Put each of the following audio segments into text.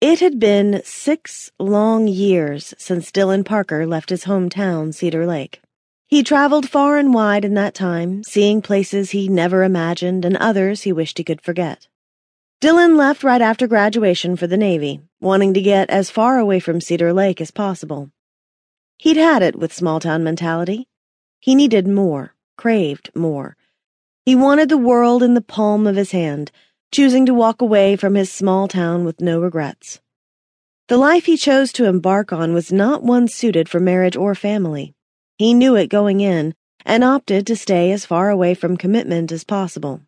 It had been six long years since Dylan Parker left his hometown, Cedar Lake. He traveled far and wide in that time, seeing places he never imagined and others he wished he could forget. Dylan left right after graduation for the Navy, wanting to get as far away from Cedar Lake as possible. He'd had it with small town mentality. He needed more, craved more. He wanted the world in the palm of his hand choosing to walk away from his small town with no regrets. The life he chose to embark on was not one suited for marriage or family. He knew it going in and opted to stay as far away from commitment as possible.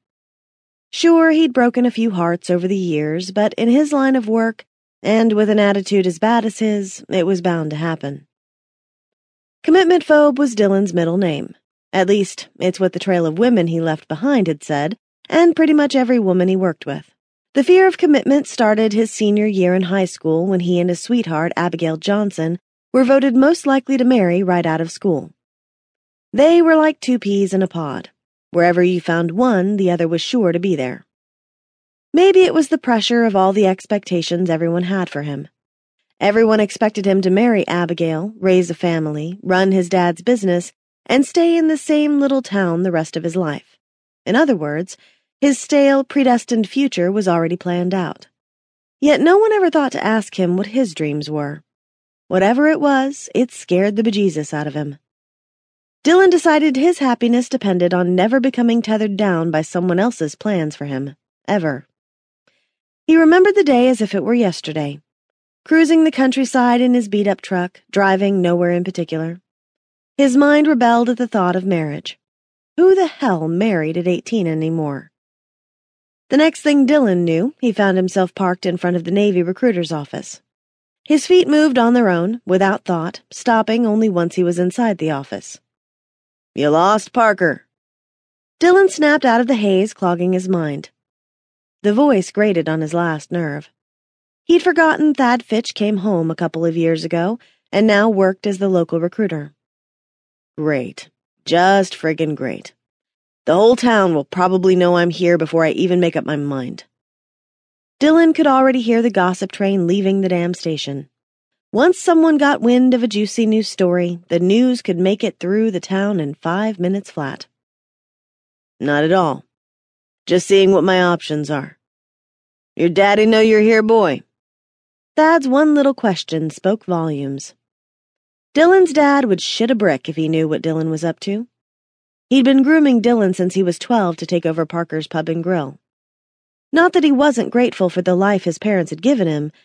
Sure, he'd broken a few hearts over the years, but in his line of work, and with an attitude as bad as his, it was bound to happen. Commitment phobe was Dylan's middle name. At least, it's what the trail of women he left behind had said, and pretty much every woman he worked with. The fear of commitment started his senior year in high school when he and his sweetheart, Abigail Johnson, were voted most likely to marry right out of school. They were like two peas in a pod. Wherever you found one, the other was sure to be there. Maybe it was the pressure of all the expectations everyone had for him. Everyone expected him to marry Abigail, raise a family, run his dad's business, and stay in the same little town the rest of his life. In other words, his stale, predestined future was already planned out. Yet no one ever thought to ask him what his dreams were. Whatever it was, it scared the bejesus out of him. Dylan decided his happiness depended on never becoming tethered down by someone else's plans for him. Ever. He remembered the day as if it were yesterday. Cruising the countryside in his beat up truck, driving nowhere in particular. His mind rebelled at the thought of marriage. Who the hell married at 18 anymore? The next thing Dylan knew, he found himself parked in front of the Navy recruiter's office. His feet moved on their own, without thought, stopping only once he was inside the office. You lost Parker. Dylan snapped out of the haze clogging his mind. The voice grated on his last nerve. He'd forgotten Thad Fitch came home a couple of years ago and now worked as the local recruiter. Great. Just friggin' great. The whole town will probably know I'm here before I even make up my mind. Dylan could already hear the gossip train leaving the damn station. Once someone got wind of a juicy news story, the news could make it through the town in five minutes flat. Not at all. Just seeing what my options are. Your daddy know you're here, boy? Thad's one little question spoke volumes. Dylan's dad would shit a brick if he knew what Dylan was up to. He'd been grooming Dylan since he was 12 to take over Parker's Pub and Grill. Not that he wasn't grateful for the life his parents had given him,